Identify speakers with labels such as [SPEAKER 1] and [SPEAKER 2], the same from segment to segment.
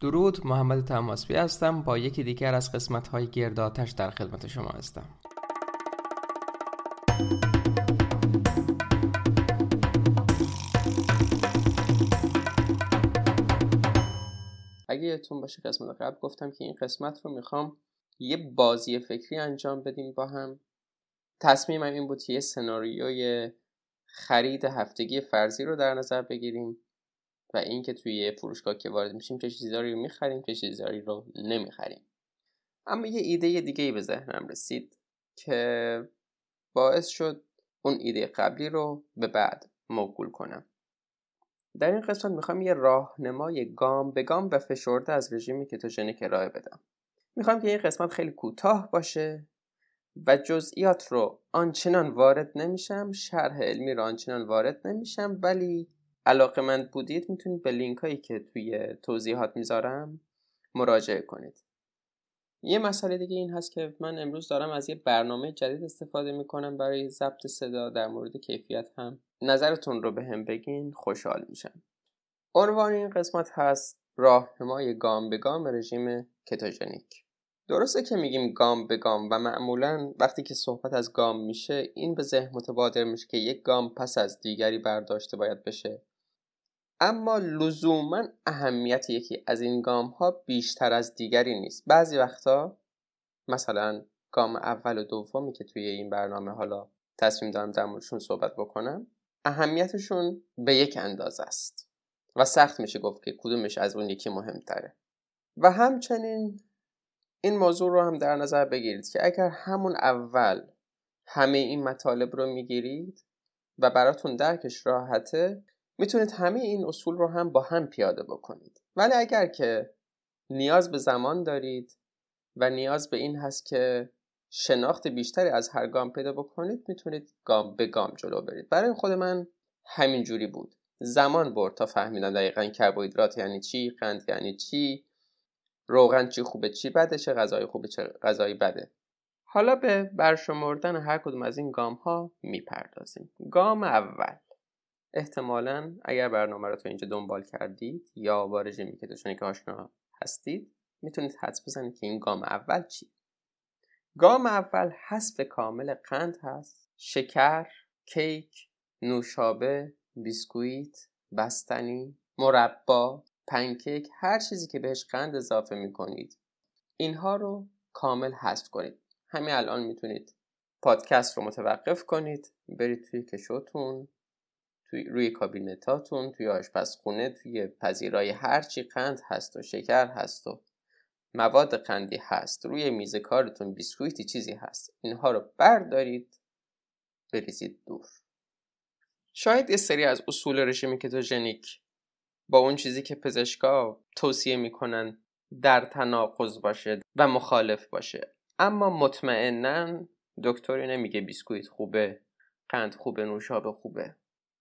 [SPEAKER 1] درود محمد تماسبی هستم. با یکی دیگر از قسمت های گرداتش در خدمت شما هستم. اگه یادتون باشه قسمت قبل گفتم که این قسمت رو می‌خوام یه بازی فکری انجام بدیم با هم. تصمیمم این بود که یه سناریوی خرید هفتگی فرضی رو در نظر بگیریم. و اینکه توی فروشگاه که وارد میشیم چه چیزایی رو می‌خریم چه چیزایی رو نمی‌خریم. اما یه ایده دیگه ای به ذهنم رسید که باعث شد اون ایده قبلی رو به بعد موکول کنم. در این قسمت می‌خوام یه راهنمای گام به گام و فشرده از رژیم کتوژنیک ارائه بدم. می‌خوام که این قسمت خیلی کوتاه باشه و جزئیات رو آنچنان وارد نمیشم شرح علمی رو آنچنان وارد نمیشم ولی علاقه من بودید می‌تونید به لینک هایی که توی توضیحات می‌ذارم مراجعه کنید. یه مسئله دیگه این هست که من امروز دارم از یه برنامه جدید استفاده می‌کنم برای ضبط صدا در مورد کیفیت هم. نظرتون رو به هم بگین خوشحال میشم. عنوان این قسمت هست راهنمای گام به گام رژیم کتوژنیک. درسته که میگیم گام به گام و معمولا وقتی که صحبت از گام میشه این به ذهن متبادر میشه که یک گام پس از دیگری برداشته باید بشه. اما لزوما اهمیت یکی از این گام ها بیشتر از دیگری نیست. بعضی وقتا مثلا گام اول و دومی که توی این برنامه حالا تصمیم دارم در موردشون صحبت بکنم اهمیتشون به یک اندازه است. و سخت میشه گفت که کدومش از اون یکی مهمتره. و همچنین این موضوع رو هم در نظر بگیرید که اگر همون اول همه این مطالب رو می‌گیرید و براتون درکش راحته می‌تونید همه این اصول رو هم با هم پیاده بکنید. ولی اگر که نیاز به زمان دارید و نیاز به این هست که شناخت بیشتری از هر گام پیدا بکنید می‌تونید گام به گام جلو برید. برای خود من همین جوری بود. زمان برد تا فهمیدم دقیقا کربوهیدرات یعنی چی قند یعنی چی روغن چی خوبه چی بده چه غذای خوبه چه غذایی بده. حالا به برشمردن هر کدوم از این گام ها می‌پردازیم. گام اول. احتمالا اگر برنامه رو تو اینجا دنبال کردید یا با رژیمی که که آشنا هستید می‌تونید حدس بزنید که این گام اول چی؟ گام اول حذف کامل قند هست. شکر کیک نوشابه بیسکویت بستنی مربا پنکیک هر چیزی که بهش قند اضافه می‌کنید. اینها رو کامل حذف کنید. همین الان می‌تونید پادکست رو متوقف کنید برید توی کشوتون توی روی کابینتاتون توی آشپزخونه توی پذیرای هرچی قند هست و شکر هست و مواد قندی هست روی میز کارتون بیسکویتی چیزی هست اینها رو بردارید بریزید دور. شاید یه سری از اصول رژیم کتوژنیک با اون چیزی که پزشکا توصیه می‌کنن در تناقض باشه و مخالف باشه. اما مطمئنا دکتری نمیگه بیسکویت خوبه قند خوبه نوشابه خوبه.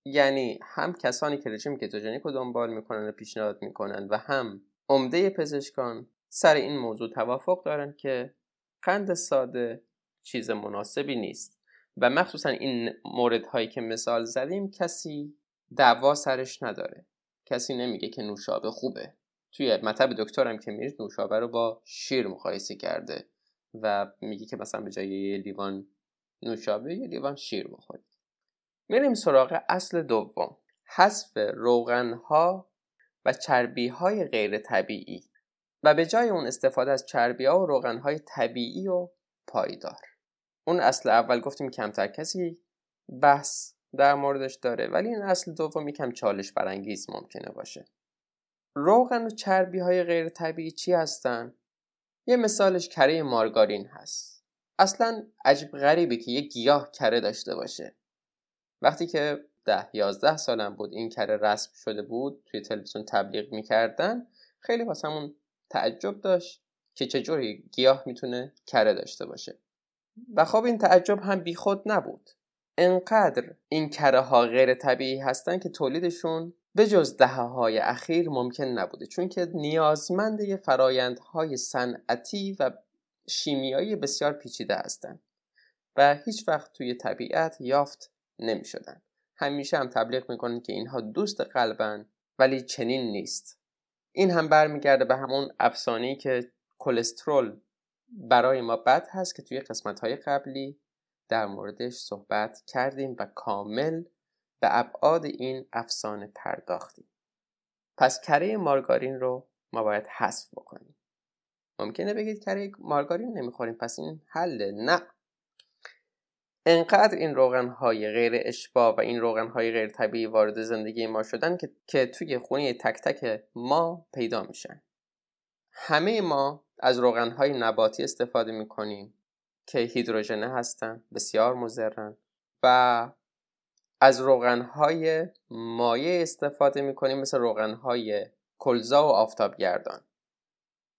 [SPEAKER 1] یعنی هم کسانی که رژیم کتوژنیک رو دنبال می‌کنن و پیشنهاد می‌کنن و هم عمده پزشکان سر این موضوع توافق دارن که قند ساده چیز مناسبی نیست. و مخصوصا این موردهایی که مثال زدیم کسی دعوا سرش نداره. کسی نمیگه که نوشابه خوبه. توی مطب دکترم که میرید نوشابه رو با شیر مقایسه کرده و میگه که مثلا به جای یه لیوان نوشابه یه لیوان شیر بخورید. میریم سراغ اصل دوم. حذف روغنها و چربی های غیر طبیعی و به جای اون استفاده از چربی ها و روغن های طبیعی و پایدار. اون اصل اول گفتیم کمتر کسی بحث در موردش داره ولی این اصل دوم یکم چالش برانگیز ممکنه باشه. روغن و چربی های غیر طبیعی چی هستن؟ یه مثالش کره مارگارین هست. اصلا عجیب غریبه که یه گیاه کره داشته باشه. وقتی که ده یازده سالم بود این کره رسم شده بود توی تلویزیون تبلیغ می‌کردن خیلی واسمون تعجب داشت که چجوری گیاه می‌تونه کره داشته باشه. و خب این تعجب هم بیخود نبود. انقدر این کره ها غیر طبیعی هستن که تولیدشون به جز دهه های اخیر ممکن نبوده. چون که نیازمند یه فرایندهای صنعتی و شیمیایی بسیار پیچیده هستند و هیچ وقت توی طبیعت یافت نمی شدن. همیشه هم تبلیغ می‌کنن که اینها دوست قلبن ولی چنین نیست. این هم برمیگرده به همون افسانه‌ای که کلسترول برای ما بد هست که توی قسمت های قبلی در موردش صحبت کردیم و کامل به ابعاد این افسانه پرداختیم. پس کره مارگارین رو ما باید حذف بکنیم. ممکنه بگید کره مارگارین نمی‌خوریم پس این حله نه. انقدر این روغن های غیر اشباه و این روغن های غیر طبیعی وارد زندگی ما شدن که, که توی خونه تک تک ما پیدا میشن. همه ما از روغن های نباتی استفاده می‌کنیم که هیدروژنه هستن بسیار مزرن و از روغن های مایع استفاده می‌کنیم مثل روغن های کلزا و آفتابگردان.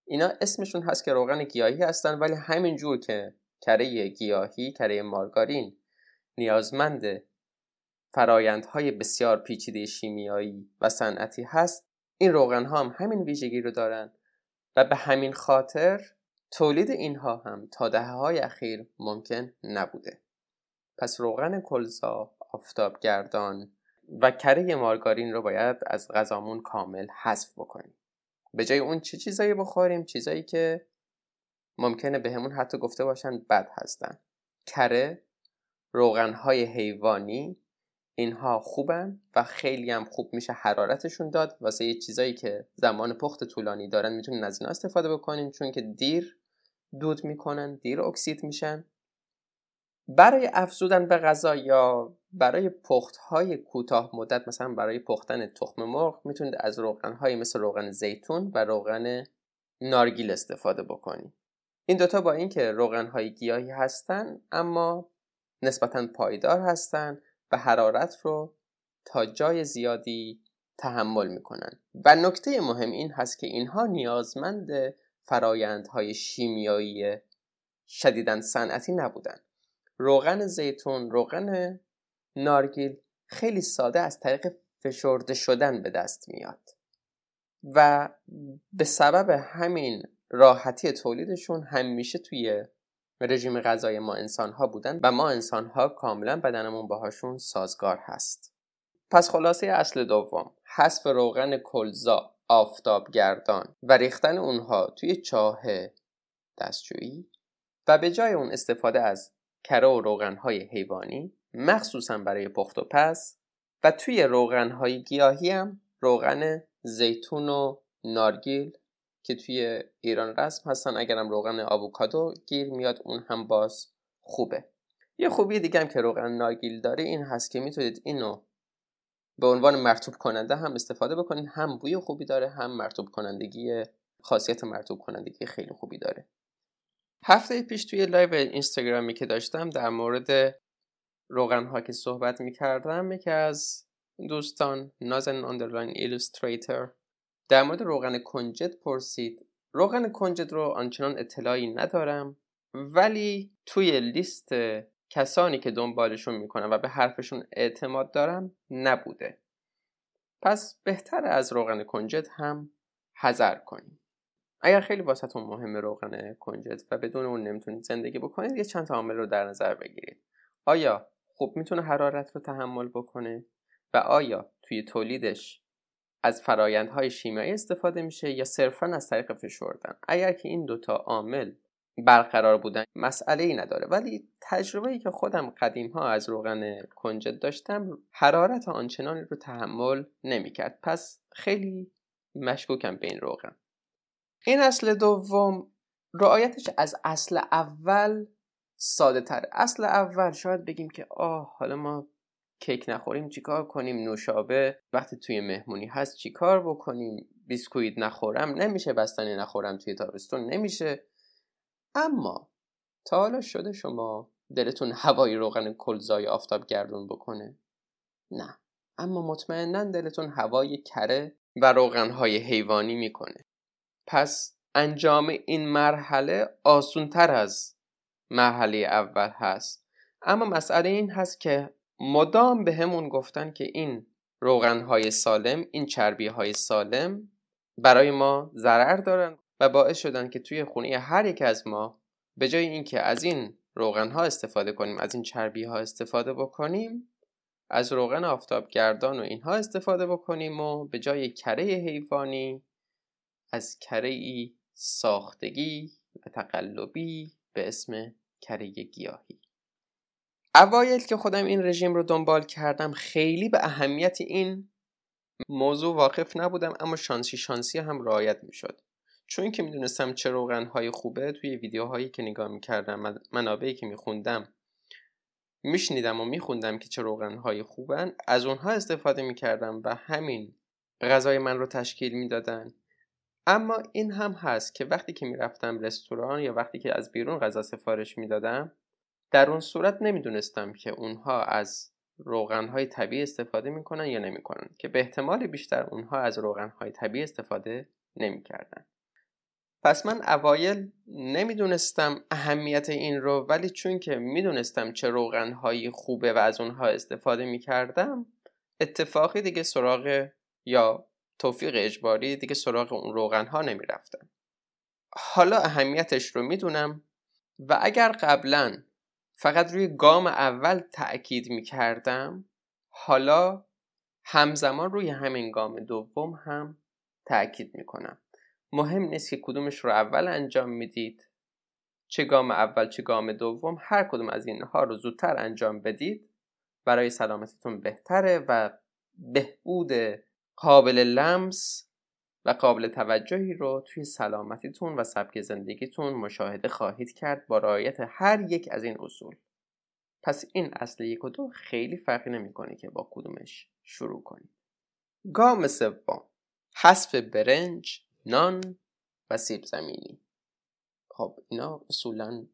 [SPEAKER 1] اینا اسمشون هست که روغن گیاهی هستن ولی همین جور که کره گیاهی کره مارگارین نیازمند فرایندهای بسیار پیچیده شیمیایی و صنعتی هست. این روغن ها هم همین ویژگی رو دارن و به همین خاطر تولید اینها هم تا دهه های اخیر ممکن نبوده. پس روغن کلزا آفتابگردان و کره مارگارین رو باید از غذامون کامل حذف بکنیم. به جای اون چه چیزایی بخوریم؟ چیزایی که ممکنه بهمون حتی گفته باشن بد هستن. کره روغنهای حیوانی اینها خوبن و خیلی هم خوب میشه حرارتشون داد. واسه یه چیزایی که زمان پخت طولانی دارن می‌تونین از اینا استفاده بکنین چون که دیر دود می‌کنن دیر اکسید میشن. برای افزودن به غذا یا برای پخت های کوتاه مدت مثلا برای پختن تخم مرغ می‌تونید از روغن مثل روغن زیتون و روغن نارگیل استفاده بکنید این دوتا با اینکه روغن های گیاهی هستن اما نسبتا پایدار هستن و حرارت رو تا جای زیادی تحمل می‌کنن. و نکته مهم این هست که اینها نیازمند فرایندهای شیمیایی شدیدن صنعتی نبودن. روغن زیتون روغن نارگیل خیلی ساده از طریق فشرده شدن به دست میاد. و به سبب همین راحتی تولیدشون همیشه توی رژیم غذای ما انسان ها بودن و ما انسان ها کاملا بدنمون باهاشون سازگار هست. پس خلاصه اصل دوم حذف روغن کلزا آفتابگردان و ریختن اونها توی چاه دستجویی و به جای اون استفاده از کره و روغنهای حیوانی مخصوصا برای پخت و پس و توی روغنهای گیاهی هم روغن زیتون و نارگیل که توی ایران رسم هستن. اگرم روغن آووکادو گیر میاد اون هم باز خوبه. یه خوبی دیگه هم که روغن نارگیل داره این هست که می‌تونید اینو به عنوان مرطوب کننده هم استفاده بکنید. هم بوی خوبی داره هم مرطوب کنندگی خاصیت مرطوب کنندگی خیلی خوبی داره. هفته پیش توی live اینستاگرامی که داشتم در مورد روغن ها که صحبت می کردم یکی از دوستان نازن underline illustrator در مورد روغن کنجد پرسید. روغن کنجد رو آنچنان اطلاعی ندارم ولی توی لیست کسانی که دنبالشون می‌کنم و به حرفشون اعتماد دارم نبوده. پس بهتر از روغن کنجد هم حذر کنیم. اگر خیلی واسهتون مهمه روغن کنجد و بدون اون نمی‌تونید زندگی بکنید یه چند تا عامل رو در نظر بگیرید. آیا خوب می‌تونه حرارت رو تحمل بکنه؟ و آیا توی تولیدش از فرایندهای شیمیایی استفاده میشه یا صرفا از طریق فشردن. اگر که این دوتا عامل برقرار بودن مسئله ای نداره. ولی تجربه ای که خودم قدیم ها از روغن کنجد داشتم حرارت آنچنانی رو تحمل نمی‌کرد. پس خیلی مشکوکم به این روغن. این اصل دوم رعایتش از اصل اول ساده تره اصل اول شاید بگیم که آه حالا ما کیک نخوریم چیکار کنیم؟ نوشابه وقتی توی مهمونی هست چیکار بکنیم؟ بیسکویت نخورم؟ نمیشه بستنی نخورم توی تابستون؟ نمیشه. اما تا حالا شده شما دلتون هوای روغن کلزای آفتاب گردون بکنه؟ نه. اما مطمئنا دلتون هوای کره و روغنهای حیوانی می‌کنه. پس انجام این مرحله آسون تر از مرحله اول هست. اما مسئله این هست که مدام به همون گفتن که این روغنهای سالم این چربی های سالم برای ما ضرر دارن و باعث شدن که توی خونه هر یک از ما به جای اینکه از این روغن ها استفاده کنیم از این چربی ها استفاده بکنیم از روغن آفتابگردان و اینها استفاده بکنیم و به جای کره حیوانی از کره ای ساختگی و تقلبی به اسم کره گیاهی. اوایل که خودم این رژیم رو دنبال کردم خیلی به اهمیت این موضوع واقف نبودم اما شانسی شانسی هم رعایت می‌شد. چون که می‌دونستم چه روغنهای خوبه توی ویدیوهایی که نگاه می‌کردم منابعی که میخوندم میشنیدم و میخوندم که چه روغنهای خوبن از اونها استفاده می‌کردم و همین غذای من رو تشکیل می‌دادن. اما این هم هست که وقتی که می‌رفتم رستوران یا وقتی که از بیرون غذا سفارش می‌دادم در اون صورت نمی‌دونستم که اونها از روغنهای طبیعی استفاده می‌کنن یا نمی‌کنن که به احتمال بیشتر اونها از روغنهای طبیعی استفاده نمی‌کردن. پس من اوایل نمی‌دونستم اهمیت این رو ولی چون که می‌دونستم چه روغنهایی خوبه و از اونها استفاده می‌کردم اتفاقی دیگه سراغ یا توفیق اجباری دیگه سراغ اون روغنها نمی‌رفتم. حالا اهمیتش رو می‌دونم و اگر قبلا فقط روی گام اول تأکید می‌کردم حالا همزمان روی همین گام دوم هم تأکید می‌کنم. مهم نیست که کدومش رو اول انجام می‌دید چه گام اول چه گام دوم هر کدوم از اینها رو زودتر انجام بدید. برای سلامتتون بهتره و بهبود قابل لمس و قابل توجهی رو توی سلامتیتون و سبک زندگیتون مشاهده خواهید کرد با رعایت هر یک از این اصول. پس این اصل یک و دو خیلی فرقی نمی‌کنه که با کدومش شروع کنید گام سوم. حذف برنج نان و سیب زمینی. خب اینا اصولا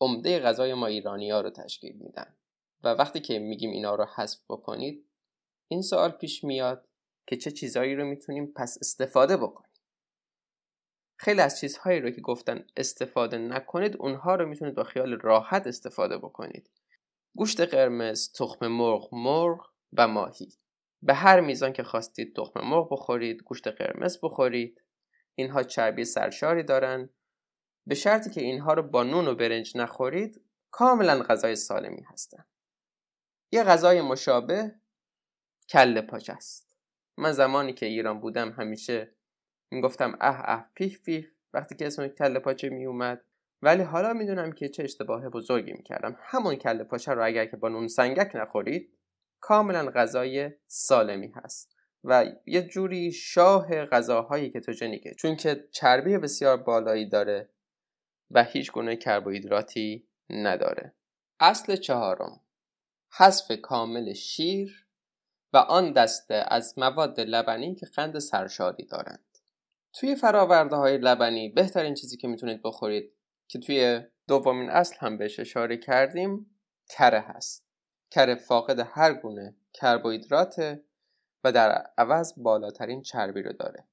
[SPEAKER 1] عمده غذای ما ایرانی ها رو تشکیل میدن. و وقتی که میگیم اینا رو حذف بکنید این سوال پیش میاد که چه چیزهایی رو می‌تونیم پس استفاده بکنیم. خیلی از چیزهایی رو که گفتن استفاده نکنید اونها رو می‌تونید با خیال راحت استفاده بکنید. گوشت قرمز، تخم مرغ، مرغ و ماهی. به هر میزان که خواستید تخم مرغ بخورید، گوشت قرمز بخورید. اینها چربی سرشاری دارن. به شرطی که اینها رو با نون و برنج نخورید کاملا غذای سالمی هستن. یه غذای مشابه کله پاچ است. من زمانی که ایران بودم همیشه می‌گفتم اه اه پیف پیف وقتی که اسم کله پاچه می اومد ولی حالا می‌دونم که چه اشتباه بزرگی می‌کردم. همون کله پاچه رو اگر که با نون سنگک نخورید کاملا غذای سالمی هست. و یه جوری شاه غذاهای کتوژنیکه چون که چربی بسیار بالایی داره و هیچ گونه کربوهیدراتی نداره. اصل چهارم. حذف کامل شیر و آن دسته از مواد لبنی که قند سرشاری دارند. توی فراورده های لبنی بهترین چیزی که می‌تونید بخورید که توی دومین اصل هم بهش اشاره کردیم کره هست. کره فاقد هر گونه کربوهیدرات و در عوض بالاترین چربی رو داره.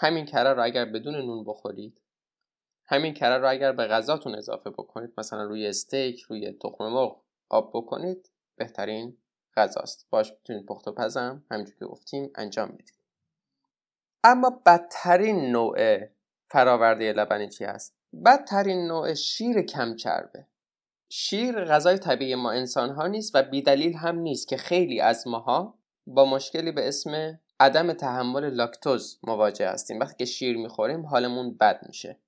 [SPEAKER 1] همین کره رو اگر بدون نون بخورید همین کره رو اگر به غذاتون اضافه بکنید مثلا روی استیک روی تخم مرغ آب بکنید بهترین غذاست. باش می‌تونید پخت و پزم همینجور که گفتیم انجام بدید. اما بدترین نوع فراورده لبنی چی هست؟ بدترین نوع شیر کم چربه شیر غذای طبیعی ما انسان ها نیست و بیدلیل هم نیست که خیلی از ماها با مشکلی به اسم عدم تحمل لاکتوز مواجه هستیم. وقتی که شیر می‌خوریم حالمون بد میشه.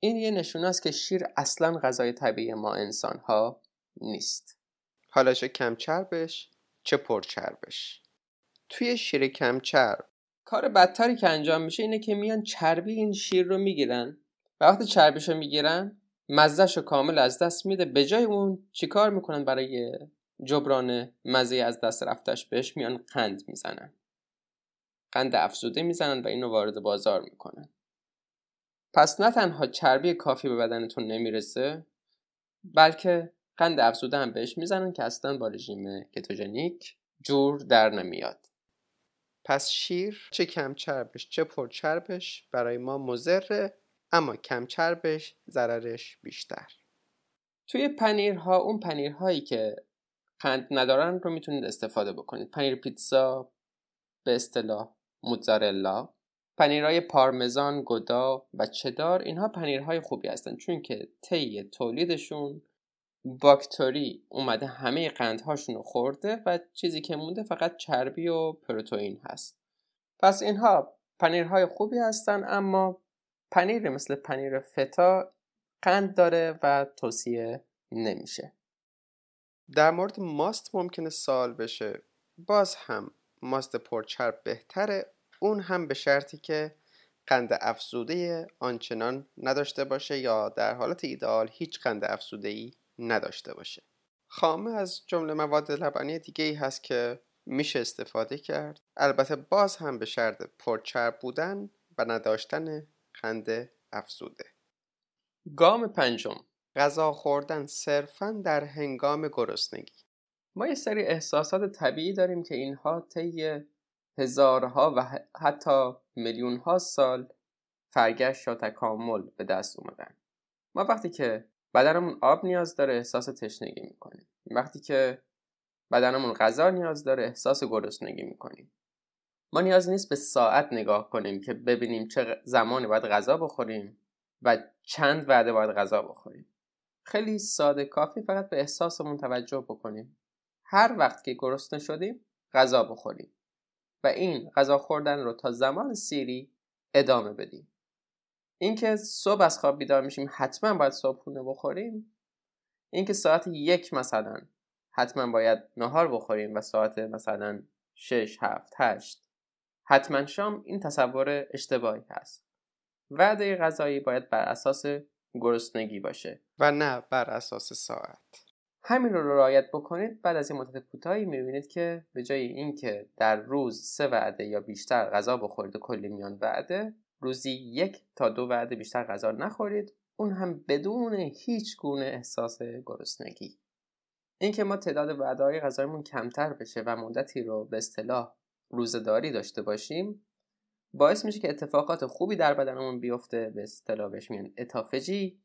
[SPEAKER 1] این یه نشونه است که شیر اصلا غذای طبیعی ما انسان ها نیست. حالا چه کم چربش چه پرچربش. توی شیر کم چرب کار بدتری که انجام میشه اینه که میان چربی این شیر رو می‌گیرن. و وقتی چربیش رو می‌گیرن مزدش رو کامل از دست میده. به جای اون چیکار می‌کنن برای جبران مزه از دست رفتش؟ بهش میان قند می‌زنن. قند افزوده می‌زنن و اینو وارد بازار می‌کنن. پس نه تنها چربی کافی به بدنتون نمی‌رسه بلکه قند افزوده هم بهش می‌زنن که اصلا با رژیم کتوژنیک جور در نمیاد. پس شیر چه کم چربش چه پر چربش برای ما مزره اما کم چربش ضررش بیشتر. توی پنیرها اون پنیرهایی که قند ندارن رو می‌تونید استفاده بکنید. پنیر پیتزا به اصطلاح موتزارلا پنیرهای پارمزان، گودا و چدار اینها پنیرهای خوبی هستن. چون که طی تولیدشون باکتری اومده همه قندهاشون رو خورده و چیزی که مونده فقط چربی و پروتئین هست. پس اینها پنیرهای خوبی هستن اما پنیر مثل پنیر فتا قند داره و توصیه نمیشه.
[SPEAKER 2] در مورد ماست ممکنه سال بشه. باز هم ماست پرچرب بهتره اون هم به شرطی که قند افزوده آنچنان نداشته باشه یا در حالت ایدئال هیچ قند افزوده ای نداشته باشه. خامه از جمله مواد لبنی دیگه ای هست که میشه استفاده کرد. البته باز هم به شرط پرچرب بودن و نداشتن قند افزوده.
[SPEAKER 1] گام پنجم.
[SPEAKER 2] غذا خوردن صرفا در هنگام گرسنگی.
[SPEAKER 1] ما یه سری احساسات طبیعی داریم که اینها طی هزارها و حتی میلیون ها سال فرگشت یا تکامل به دست اومدن. ما وقتی که بدنمون آب نیاز داره احساس تشنگی می‌کنیم. وقتی که بدنمون غذا نیاز داره احساس گرسنگی می‌کنیم. ما نیاز نیست به ساعت نگاه کنیم که ببینیم چه زمانی باید غذا بخوریم و چند وعده باید غذا بخوریم. خیلی ساده کافی فقط به احساسمون توجه بکنیم. هر وقت که گرسنه شدیم غذا بخوریم. و این غذا خوردن رو تا زمان سیری ادامه بدیم. اینکه صبح از خواب بیدار میشیم حتما باید صبحونه بخوریم. اینکه ساعت یک مثلا حتما باید نهار بخوریم و ساعت مثلا شش هفت هشت. حتما شام این تصور اشتباهی هست. وعده غذایی باید بر اساس گرسنگی باشه.
[SPEAKER 2] و نه بر اساس ساعت.
[SPEAKER 1] همین رو رعایت بکنید بعد از این مدت کوتاهی می‌بینید که به جای اینکه در روز سه وعده یا بیشتر غذا بخورید و کلی میان وعده روزی یک تا دو وعده بیشتر غذا نخورید. اون هم بدون هیچ گونه احساس گرسنگی. اینکه ما تعداد وعده های غذایمون کمتر بشه و مدتی رو به اصطلاح روزداری داشته باشیم باعث میشه که اتفاقات خوبی در بدنمون بیفته. به اصطلاح بهش میگن اتافجی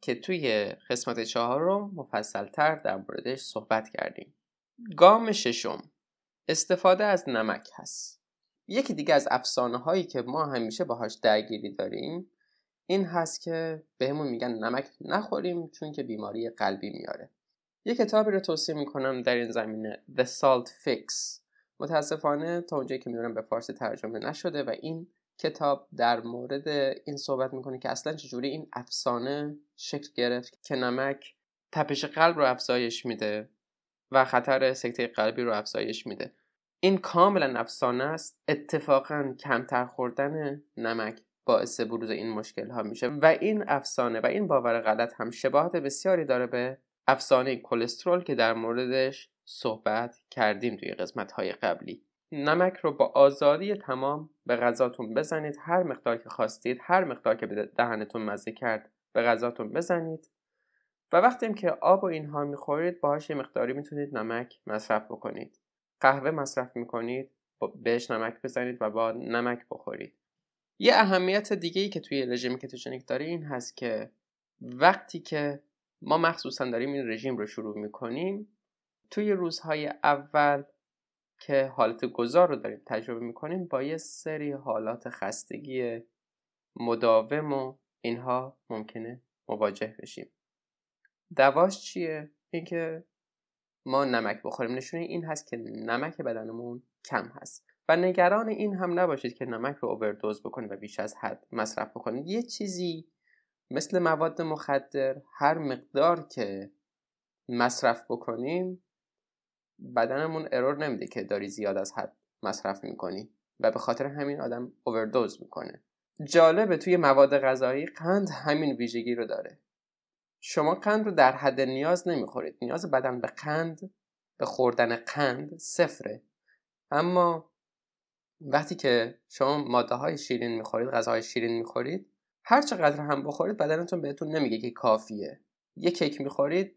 [SPEAKER 1] که توی قسمت چهارم مفصلتر در موردش صحبت کردیم. گام ششم. استفاده از نمک هست. یکی دیگه از افسانه هایی که ما همیشه باهاش درگیری داریم این هست که بهمون میگن نمک نخوریم چون که بیماری قلبی میاره. یه کتابی رو توصیه می‌کنم در این زمینه The Salt Fix. متاسفانه تا اونجایی که می‌دونم به فارسی ترجمه نشده و این کتاب در مورد این صحبت می‌کنه که اصلا چجوری این افسانه شکل گرفت که نمک تپش قلب رو افزایش میده و خطر سکته قلبی رو افزایش میده. این کاملا افسانه است. اتفاقا کمتر خوردن نمک باعث بروز این مشکل ها میشه و این افسانه و این باور غلط هم شباهت بسیاری داره به افسانه کلسترول که در موردش صحبت کردیم توی قسمت های قبلی. نمک رو با آزادی تمام به غذاتون بزنید. هر مقدار که خواستید هر مقدار که به دهنتون مزه کرد به غذاتون بزنید. و وقتی که آب و اینها می‌خورید باهاش یه مقداری می‌تونید نمک مصرف بکنید. قهوه مصرف می‌کنید بهش نمک بزنید و با نمک بخورید یه اهمیت دیگه ای که توی رژیم کتوژنیک داره این هست که وقتی که ما مخصوصا داریم این رژیم رو شروع می‌کنیم توی روزهای اول که حالت گذار رو داریم تجربه می‌کنیم با یه سری حالات خستگی مداوم و اینها ممکنه مواجه بشیم دواش چیه؟ اینکه ما نمک بخوریم. نشونه این هست که نمک بدنمون کم هست. و نگران این هم نباشید که نمک رو اووردوز بکنید و بیش از حد مصرف بکنید. یه چیزی مثل مواد مخدر هر مقدار که مصرف بکنیم بدنمون ارور نمیده که داری زیاد از حد مصرف می‌کنی و به خاطر همین آدم اووردوز می‌کنه. جالبه توی مواد غذایی قند همین ویژگی رو داره. شما قند رو در حد نیاز نمی‌خورید. نیاز بدن به قند به خوردن قند صفره. اما وقتی که شما ماده های شیرین می‌خورید غذاهای شیرین می‌خورید هر چقدر هم بخورید بدنتون بهتون نمیگه که کافیه. یه کیک می‌خورید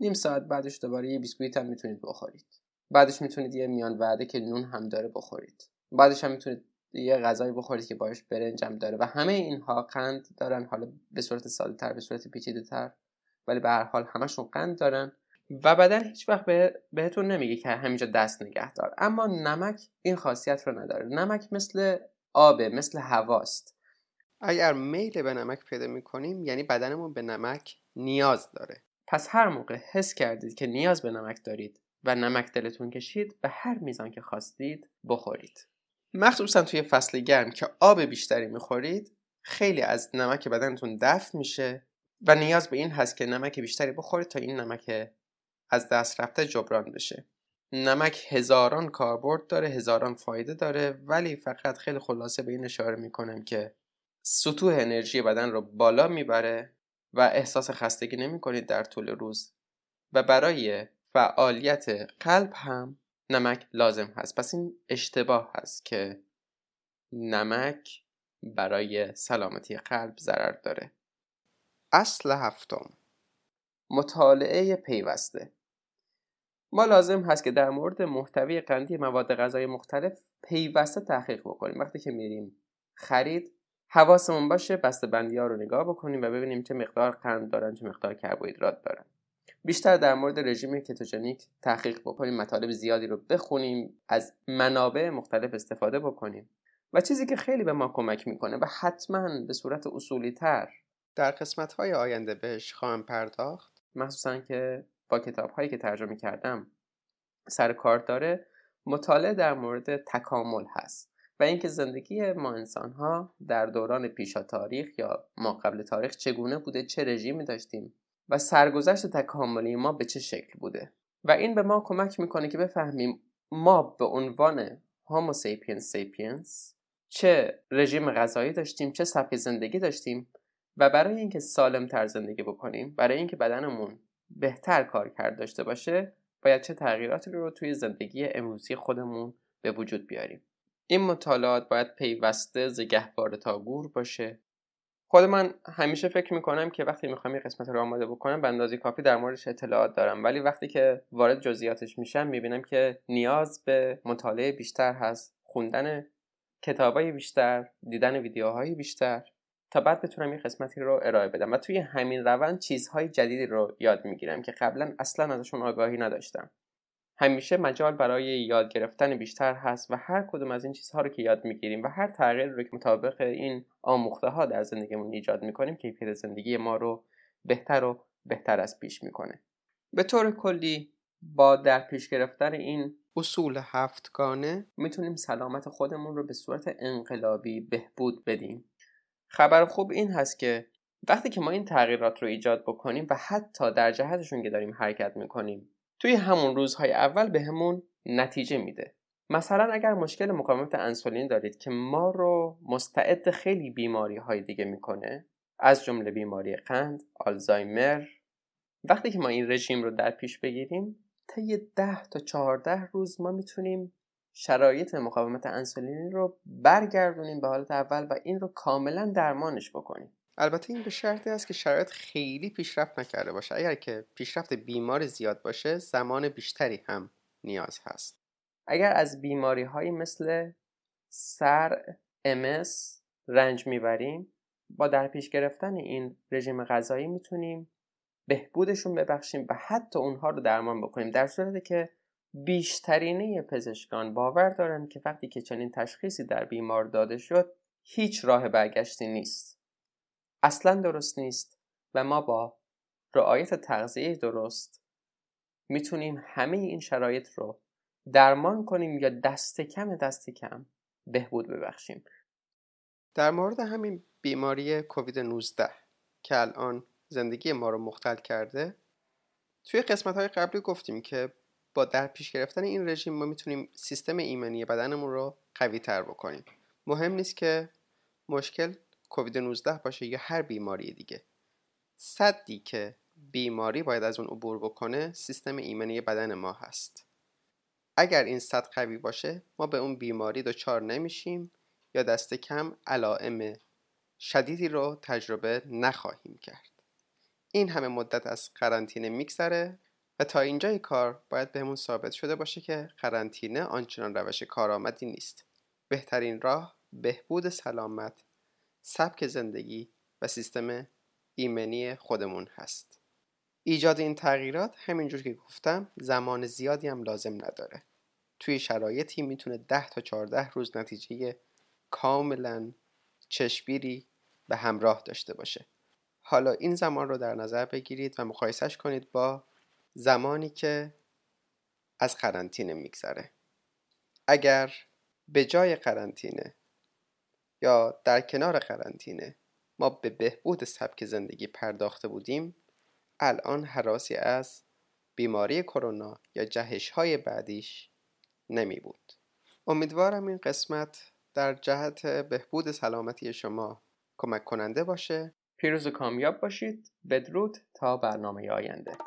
[SPEAKER 1] نیم ساعت بعدش دوباره یه بیسکویت هم می‌تونید بخورید. بعدش می‌تونید یه میان وعده که نون هم داره بخورید. بعدش هم می‌تونید یه غذایی بخورید که باش برنج هم داره. و همه اینها قند دارن. حالا به صورت ساده تر به صورت پیچیده تر ولی به هر حال همشون قند دارن. و بدن هیچ وقت به بهتون نمیگه که همینجا دست نگه دار. اما نمک این خاصیت رو نداره. نمک مثل آبه مثل هواست.
[SPEAKER 2] اگر میل به نمک پیدا می‌کنیم یعنی بدنمون به نمک نیاز داره.
[SPEAKER 1] پس هر موقع حس کردید که نیاز به نمک دارید و نمک دلتون کشید به هر میزان که خواستید بخورید. مخصوصا توی فصل گرم که آب بیشتری می‌خورید خیلی از نمک بدنتون دفع میشه و نیاز به این هست که نمک بیشتری بخورید تا این نمک از دست رفته جبران بشه. نمک هزاران کاربرد داره هزاران فایده داره ولی فقط خیلی خلاصه به این اشاره می‌کنم که سطوح انرژی بدن رو بالا می‌بره و احساس خستگی نمی کنید در طول روز. و برای فعالیت قلب هم نمک لازم هست. پس این اشتباه هست که نمک برای سلامتی قلب ضرر داره.
[SPEAKER 2] اصل هفتم.
[SPEAKER 1] مطالعه پیوسته. ما لازم هست که در مورد محتوی قندی مواد غذایی مختلف پیوسته تحقیق بکنیم. وقتی که میریم خرید حواسمون باشه بسته بندی ها رو نگاه بکنیم و ببینیم چه مقدار قند دارن چه مقدار کربوهیدرات دارن. بیشتر در مورد رژیم کتوژنیک تحقیق بکنیم مطالب زیادی رو بخونیم از منابع مختلف استفاده بکنیم. و چیزی که خیلی به ما کمک می‌کنه و حتما به صورت اصولی تر
[SPEAKER 2] در قسمت های آینده بهش خواهم پرداخت.
[SPEAKER 1] مخصوصا که با کتاب هایی که ترجمه کردم سر و کار داره مطالعه در مورد تکامل هست و اینکه زندگی ما انسان ها در دوران پیشا تاریخ یا ما قبل تاریخ چگونه بوده چه رژیمی داشتیم و سرگذشت تکاملی ما به چه شکل بوده؟ و این به ما کمک می‌کنه که بفهمیم ما به عنوان Homo sapiens sapiens چه رژیم غذایی داشتیم چه سبک زندگی داشتیم و برای اینکه سالم تر زندگی بکنیم برای اینکه بدنمون بهتر کار کرد داشته باشه باید چه تغییراتی رو توی زندگی امروزی خودمون به وجود بیاریم. این مطالعات باید پیوسته زگهواره تا گور باشه. خود من همیشه فکر می‌کنم که وقتی می‌خوام یه قسمت رو آماده بکنم به اندازه کافی در موردش اطلاعات دارم. ولی وقتی که وارد جزئیاتش میشم می‌بینم که نیاز به مطالعه بیشتر هست خوندن کتابای بیشتر دیدن ویدیوهای بیشتر تا بعد بتونم این قسمتی رو ارائه بدم. و توی همین روند چیزهای جدیدی رو یاد می‌گیرم که قبلا اصلا ازشون آگاهی نداشتم. همیشه مجال برای یاد گرفتن بیشتر هست و هر کدوم از این چیزها رو که یاد می‌گیریم و هر تغییر رو که مطابق این آموخته ها در زندگیمون ایجاد می‌کنیم کیفیت زندگی ما رو بهتر و بهتر از پیش می‌کنه. به طور کلی با در پیش گرفتن این
[SPEAKER 2] اصول هفتگانه
[SPEAKER 1] می‌تونیم سلامت خودمون رو به صورت انقلابی بهبود بدیم. خبر خوب این هست که وقتی که ما این تغییرات رو ایجاد بکنیم و حتی در جهتشون که داریم حرکت می‌کنیم توی همون روزهای اول بهمون به نتیجه میده. مثلا اگر مشکل مقاومت انسولین دارید که ما رو مستعد خیلی بیماری های دیگه می‌کنه از جمله بیماری قند، آلزایمر وقتی که ما این رژیم رو در پیش بگیریم طی ده تا چهارده روز ما می‌تونیم شرایط مقاومت انسولینی رو برگردونیم به حالت اول و این رو کاملا درمانش بکنیم.
[SPEAKER 2] البته این به شرطی است که شرایط خیلی پیشرفت نکرده باشه. اگر که پیشرفت بیمار زیاد باشه زمان بیشتری هم نیاز هست.
[SPEAKER 1] اگر از بیماری های مثل سر امس رنج می‌بریم با در پیش گرفتن این رژیم غذایی می‌تونیم بهبودشون ببخشیم و حتی اونها رو درمان بکنیم. در صورتی که بیشترینه پزشکان باور دارند که وقتی که چنین تشخیصی در بیمار داده شد هیچ راه برگشتی نیست. اصلا درست نیست و ما با رعایت تغذیه درست می‌تونیم همه این شرایط رو درمان کنیم یا دست کم دست کم بهبود ببخشیم.
[SPEAKER 2] در مورد همین بیماری کووید 19 که الان زندگی ما رو مختل کرده توی قسمت های قبلی گفتیم که با در پیش گرفتن این رژیم ما می‌تونیم سیستم ایمنی بدنمون رو قوی تر بکنیم. مهم نیست که مشکل کووید 19 باشه یا هر بیماری دیگه. صدی که بیماری باید از اون عبور بکنه سیستم ایمنی بدن ما هست. اگر این صد قوی باشه ما به اون بیماری دچار نمیشیم یا دست کم علائم شدیدی رو تجربه نخواهیم کرد. این همه مدت از قرنطینه میگذره و تا اینجای کار باید بهمون ثابت شده باشه که قرنطینه آنچنان روش کارآمدی نیست. بهترین راه بهبود سلامت سبک زندگی و سیستم ایمنی خودمون هست. ایجاد این تغییرات همینجور که گفتم زمان زیادی هم لازم نداره. توی شرایطی می‌تونه 10 تا 14 روز نتیجه کاملا چشمگیری به همراه داشته باشه. حالا این زمان رو در نظر بگیرید و مقایسش کنید با زمانی که از قرنطینه میگذره. اگر به جای قرنطینه یا در کنار قرنطینه؟ ما به بهبود سبک زندگی پرداخته بودیم. الان حراسی از بیماری کرونا یا جهش های بعدیش نمی بود. امیدوارم این قسمت در جهت بهبود سلامتی شما کمک کننده باشه.
[SPEAKER 1] پیروز و کامیاب باشید. بدرود تا برنامه آینده.